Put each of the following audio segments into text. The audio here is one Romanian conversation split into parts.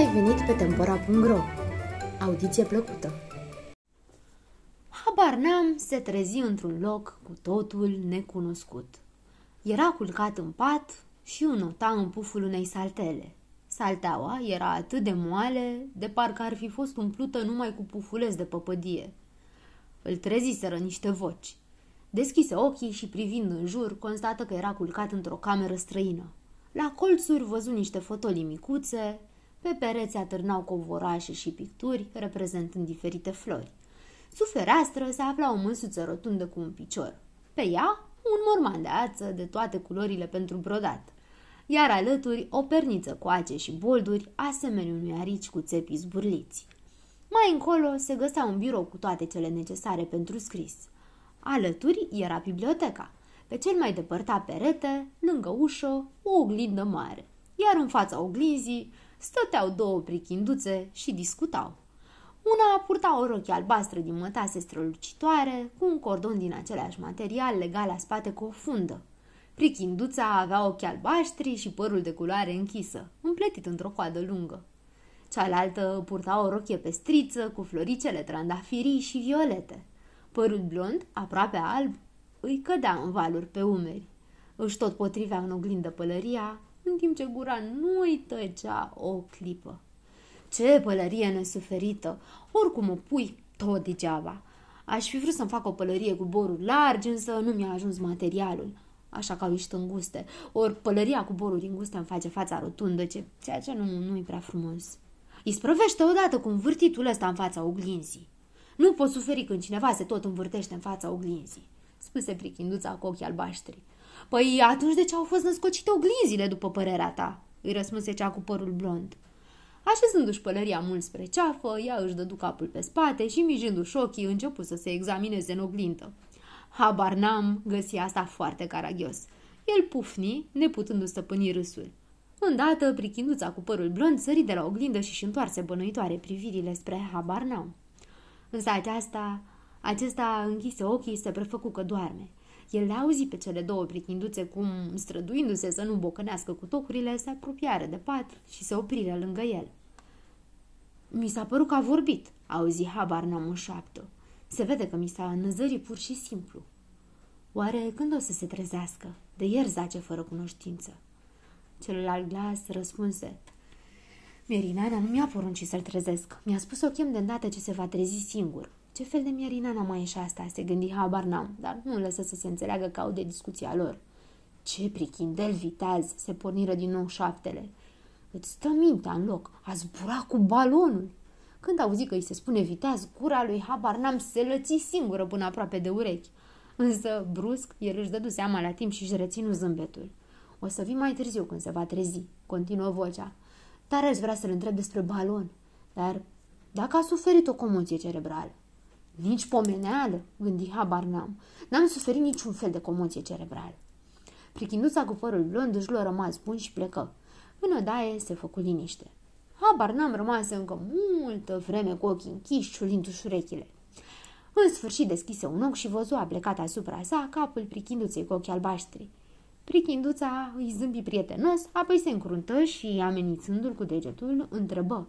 ai venit pe Tempora.ro Audiție plăcută! Habar n-am, se trezi într-un loc cu totul necunoscut. Era culcat în pat și înota în puful unei saltele. Salteaua era atât de moale, de parcă ar fi fost umplută numai cu pufuleți de păpădie. Îl treziseră niște voci. Deschise ochii și privind în jur, constată că era culcat într-o cameră străină. La colțuri văzu niște fotolii micuțe, pe pereți atârnau covorașe și picturi, reprezentând diferite flori. Sub fereastră se afla o măsuță rotundă cu un picior. Pe ea, un morman de ață de toate culorile pentru brodat. Iar alături, o perniță cu ace și bolduri, asemenea unui arici cu țepi zburliți. Mai încolo se găsea un birou cu toate cele necesare pentru scris. Alături era biblioteca. Pe cel mai depărtat perete, lângă ușă, o oglindă mare. Iar în fața oglinzii stăteau două prichinduțe și discutau. Una purta o rochie albastră din mătase strălucitoare, cu un cordon din același material legat la spate cu o fundă. Prichinduța avea ochi albaștri și părul de culoare închisă, împletit într-o coadă lungă. Cealaltă purta o rochie pestriță cu floricele trandafirii și violete. Părul blond, aproape alb, îi cădea în valuri pe umeri. Își tot potrivea în oglindă pălăria, în timp ce gura nu îi tăcea o clipă. Ce pălărie nesuferită! Oricum o pui, tot degeaba. Aș fi vrut să-mi fac o pălărie cu boruri largi, însă nu mi-a ajuns materialul. Așa ca ești înguste. Ori pălăria cu boruri înguste îmi face fața rotundă, ce, ceea ce nu, nu e prea frumos. Îi sprăvește odată cu învârtitul ăsta în fața oglinzii. Nu pot suferi când cineva se tot învârtește în fața oglinzii, spuse prichinduța cu ochii albaștri. Păi atunci de ce au fost născocite oglinzile, după părerea ta? îi răspunse cea cu părul blond. Așezându-și pălăria mult spre ceafă, ea își dădu capul pe spate și, mijindu-și ochii, începu să se examineze în oglindă. Habar n-am, găsi asta foarte caragios. El pufni, neputându stăpâni râsul. Îndată, prichinduța cu părul blond sări de la oglindă și-și întoarse bănuitoare privirile spre habar n-am. Însă aceasta, acesta închise ochii și se prefăcu că doarme. El le auzi pe cele două prichinduțe cum, străduindu-se să nu bocănească cu tocurile, se apropiară de pat și se opriră lângă el. Mi s-a părut că a vorbit, auzi habar n-am în șoaptă. Se vede că mi s-a năzărit pur și simplu. Oare când o să se trezească? De ieri zace fără cunoștință. Celălalt glas răspunse. Mierinana nu mi-a poruncit să-l trezesc. Mi-a spus o chem de îndată ce se va trezi singur. Ce fel de mierinana mai e și asta? Se gândi habar n-am, dar nu lăsă să se înțeleagă că au de discuția lor. Ce prichindel viteaz! Se porniră din nou șaptele. Îți stă mintea în loc. A zburat cu balonul. Când auzi că îi se spune viteaz, gura lui habar n-am se lăți singură până aproape de urechi. Însă, brusc, el își dădu seama la timp și își reținu zâmbetul. O să vii mai târziu când se va trezi, continuă vocea. Tare aș vrea să-l întreb despre balon, dar dacă a suferit o comoție cerebrală. Nici pomeneală, gândi habar n-am. N-am suferit niciun fel de comoție cerebrală. Prichinduța cu părul blond își luă rămas bun și plecă. În odaie se făcu liniște. Habar n-am rămas încă multă vreme cu ochii închiși, ciulindu-și urechile. În sfârșit deschise un ochi și văzu a plecat asupra sa capul prichinduței cu ochii albaștri. Prichinduța îi zâmbi prietenos, apoi se încruntă și, amenințându-l cu degetul, întrebă.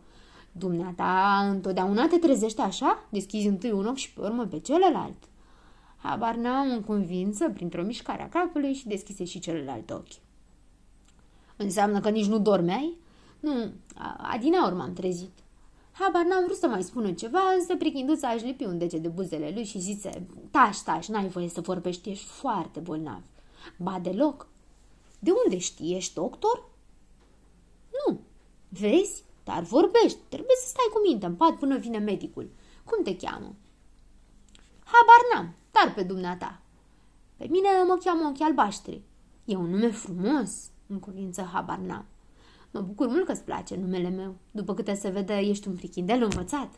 Dumneata întotdeauna te trezești așa? Deschizi întâi un ochi și pe urmă pe celălalt. Habar n-am convinsă printr-o mișcare a capului și deschise și celălalt ochi. Înseamnă că nici nu dormeai? Nu, adineauri m-am trezit. Habar n-am vrut să mai spună ceva, însă prichinduța aș lipi un dege de buzele lui și zice, tași, tași, n-ai voie să vorbești, ești foarte bolnav. Ba deloc. De unde știi, ești doctor? Nu. Vezi? Dar vorbești, trebuie să stai cu minte în pat până vine medicul. Cum te cheamă? Habar n-am, dar pe dumneata. Pe mine mă cheamă Ochi Albaștri. E un nume frumos, în cuvință habar n-am. Mă bucur mult că-ți place numele meu. După câte se vede, ești un prichindel învățat.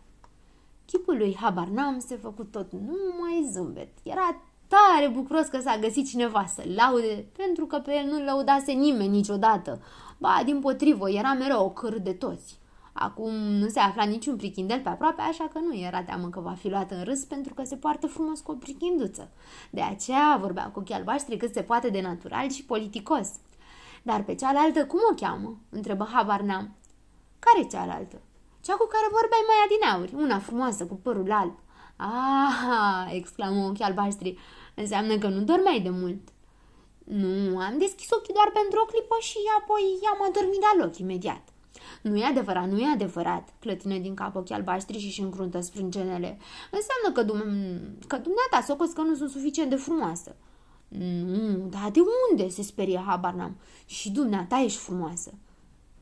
Chipul lui habar n-am se făcut tot numai zâmbet. Era tare bucuros că s-a găsit cineva să laude, pentru că pe el nu lăudase nimeni niciodată. Ba, din potrivă, era mereu o căr de toți. Acum nu se afla niciun prichindel pe aproape, așa că nu era teamă că va fi luat în râs pentru că se poartă frumos cu o prichinduță. De aceea vorbea cu ochii albaștri cât se poate de natural și politicos. Dar pe cealaltă cum o cheamă? întrebă habar n-am. Care cealaltă? Cea cu care vorbeai mai adineauri, una frumoasă cu părul alb. Ah, exclamă ochii albaștri, înseamnă că nu dormeai de mult. Nu, am deschis ochii doar pentru o clipă și apoi am adormit de loc imediat. Nu e adevărat, nu e adevărat, clătine din cap ochii albaștri și își încruntă sprâncenele. Înseamnă că, dum- că dumneata socos că nu sunt suficient de frumoasă. Nu, dar de unde? se sperie habar n-am. Și dumneata ești frumoasă.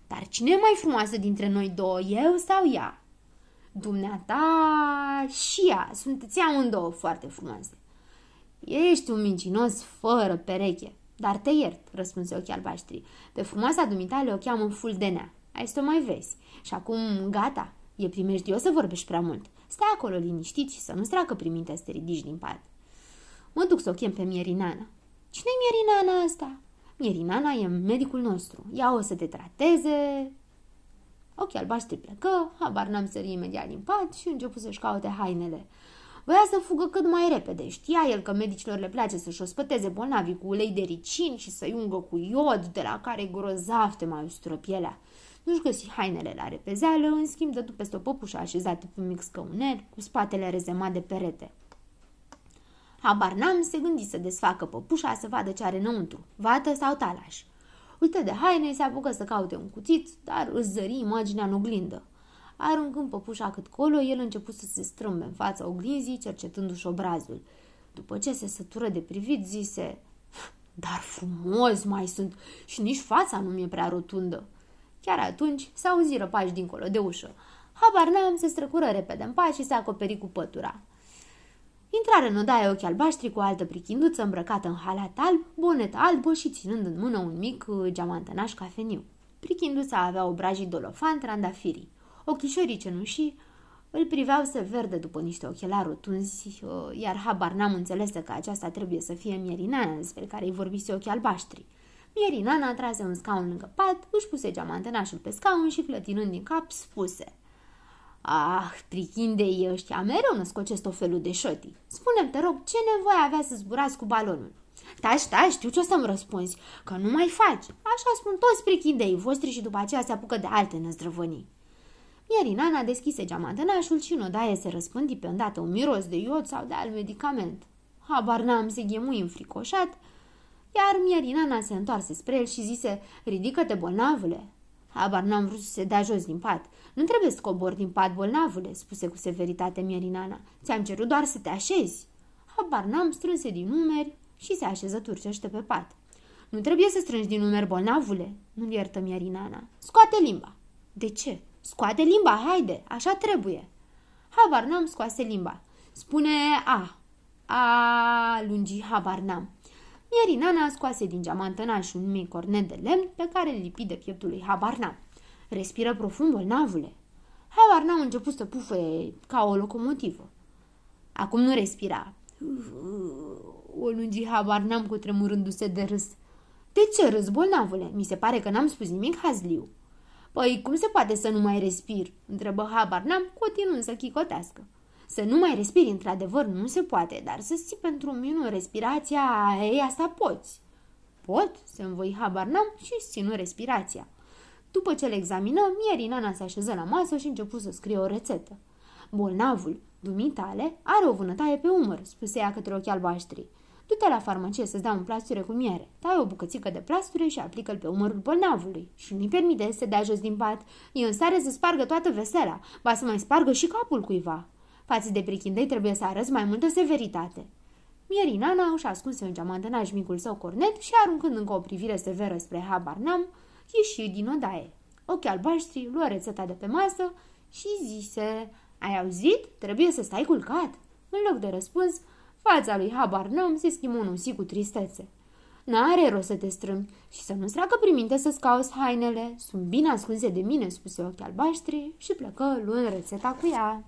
Dar cine e mai frumoasă dintre noi două, eu sau ea? Dumneata și ea, sunteți amândouă foarte frumoase. Ești un mincinos fără pereche, dar te iert, răspunse ochii albaștri. Pe frumoasa dumitale o cheamă Fuldenea. Ai să o mai vezi. Și acum, gata, e primejdios să vorbești prea mult. Stai acolo liniștit și să nu-ți treacă prin minte să te ridici din pat. Mă duc să o chem pe Mierinana. Cine-i Mierinana asta? Mierinana e medicul nostru. Ea o să te trateze... Ochii albaștri plecă, habar n-am sări imediat din pat și începu să-și caute hainele. Voia să fugă cât mai repede. Știa el că medicilor le place să-și ospăteze bolnavii cu ulei de ricin și să-i ungă cu iod, de la care grozav te mai ustură pielea. Nu-și găsi hainele la repezeală, în schimb dădu peste o păpușă așezată pe un mic scăunel, cu spatele rezemat de perete. Habar n-am, se gândi să desfacă păpușa să vadă ce are înăuntru, vată sau talaș. Uită de haine, se apucă să caute un cuțit, dar își zări imaginea în oglindă. Aruncând păpușa cât colo, el început să se strâmbe în fața oglinzii, cercetându-și obrazul. După ce se sătură de privit, zise, Dar frumos mai sunt și nici fața nu mi-e prea rotundă. Chiar atunci se auziră pași dincolo de ușă. Habar n-am, se străcură repede în pași și se acoperi cu pătura. Intrare în odaie ochi albaștri cu o altă prichinduță îmbrăcată în halat alb, bonet albă și ținând în mână un mic uh, geamantănaș cafeniu. Prichinduța avea obrajii dolofan trandafirii. Ochișorii cenușii îl priveau sever de după niște ochelari rotunzi, uh, iar habar n-am înțeles că aceasta trebuie să fie Mierinana despre care îi vorbise ochii albaștri. Mierinana trase un scaun lângă pat, își puse geamantănașul pe scaun și, clătinând din cap, spuse – Ah, prichindei ăștia, mereu născocesc tot felul de șoti. Spune-mi, te rog, ce nevoie avea să zburați cu balonul? Taci, taci, știu ce o să-mi răspunzi, că nu mai faci. Așa spun toți prichindei voștri și după aceea se apucă de alte năzdrăvănii. Mierinana deschise geamantănașul și în odaie se răspândi pe îndată un miros de iod sau de alt medicament. Habar n-am, se ghemui înfricoșat, iar Mierinana se întoarse spre el și zise, ridică-te, bolnavule. Habar n-am vrut să se dea jos din pat. Nu trebuie să cobori din pat, bolnavule, spuse cu severitate Mierinana. Ți-am cerut doar să te așezi. Habar n-am strânse din numeri și se așeză turcește pe pat. Nu trebuie să strângi din numeri, bolnavule, nu iertă Mierinana. Scoate limba. De ce? Scoate limba, haide, așa trebuie. Habar n-am scoase limba. Spune A. A lungi habar n-am. Mierinana scoase din geamantănaș un mic cornet de lemn pe care îl lipi de pieptul lui habar n-am. Respiră profund, bolnavule. Habar n-am început să pufăie ca o locomotivă. Acum nu respira. O lungi habar n-am cu tremurându-se de râs. De ce râs, bolnavule? Mi se pare că n-am spus nimic hazliu. Păi, cum se poate să nu mai respir? Întrebă habar n-am, continuând să chicotească. Să nu mai respiri, într-adevăr, nu se poate, dar să ții pentru un minut respirația, ei, asta poți. Pot, se învoi habar n-am și ținu respirația. După ce le examină, Mierinana se așeză la masă și începu să scrie o rețetă. Bolnavul, dumitale, are o vânătaie pe umăr, spuse ea către ochii albaștri. Du-te la farmacie să-ți dea un plasture cu miere. Tai o bucățică de plasture și aplică-l pe umărul bolnavului. Și nu-i permite să se dea jos din pat. E în stare să spargă toată vesela. Ba să mai spargă și capul cuiva. Față de prichindei trebuie să arăți mai multă severitate. Mierinana își ascunse în geamantănaș micul său cornet și aruncând încă o privire severă spre habar n-am, ieși din odaie. Ochii albaștri luă rețeta de pe masă și zise, Ai auzit? Trebuie să stai culcat. În loc de răspuns, fața lui habar n-am se schimbă un cu tristețe. N-are rost să te strâmbi și să nu-ți treacă prin minte să-ți cauți hainele. Sunt bine ascunse de mine, spuse ochii albaștri și plecă luând rețeta cu ea.